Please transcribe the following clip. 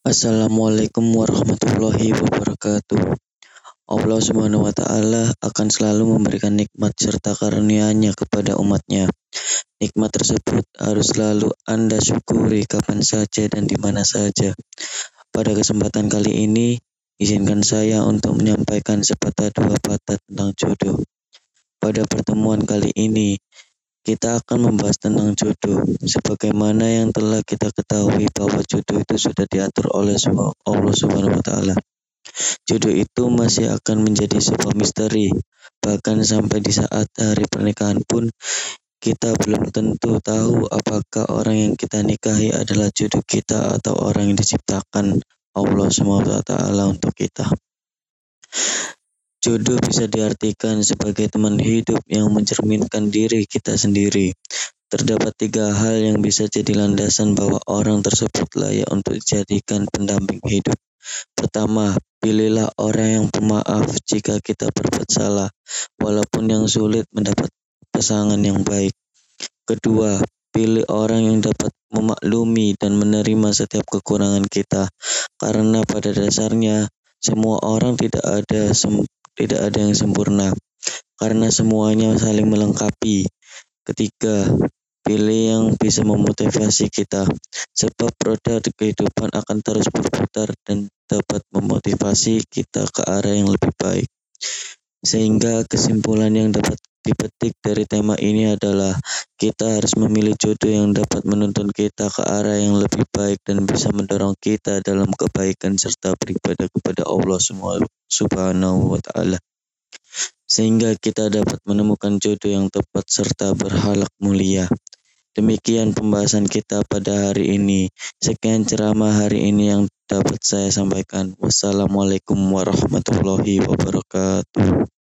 Assalamualaikum warahmatullahi wabarakatuh. Allah Subhanahu wa taala akan selalu memberikan nikmat serta karunia-Nya kepada umatnya. Nikmat tersebut harus selalu Anda syukuri kapan saja dan di mana saja. Pada kesempatan kali ini, izinkan saya untuk menyampaikan sepatah dua patah tentang jodoh. Pada pertemuan kali ini, kita akan membahas tentang jodoh. Sebagaimana yang telah kita ketahui bahwa jodoh itu sudah diatur oleh Allah Subhanahu wa taala. Jodoh itu masih akan menjadi sebuah misteri. Bahkan sampai di saat hari pernikahan pun kita belum tentu tahu apakah orang yang kita nikahi adalah jodoh kita atau orang yang diciptakan Allah SWT untuk kita. Jodoh bisa diartikan sebagai teman hidup yang mencerminkan diri kita sendiri. Terdapat tiga hal yang bisa jadi landasan bahwa orang tersebut layak untuk dijadikan pendamping hidup. Pertama, pilihlah orang yang pemaaf jika kita berbuat salah, walaupun yang sulit mendapat pasangan yang baik. Kedua, pilih orang yang dapat memaklumi dan menerima setiap kekurangan kita, karena pada dasarnya semua orang tidak ada tidak ada yang sempurna, karena semuanya saling melengkapi. Ketiga, pilih yang bisa memotivasi kita, sebab roda kehidupan akan terus berputar dan dapat memotivasi kita ke arah yang lebih baik. Sehingga kesimpulan yang dapat dipetik dari tema ini adalah kita harus memilih jodoh yang dapat menuntun kita ke arah yang lebih baik dan bisa mendorong kita dalam kebaikan serta beribadah kepada Allah Subhanahu wa taala. Sehingga kita dapat menemukan jodoh yang tepat serta berhalak mulia. Demikian pembahasan kita pada hari ini. Sekian ceramah hari ini yang dapat saya sampaikan. Wassalamualaikum warahmatullahi wabarakatuh.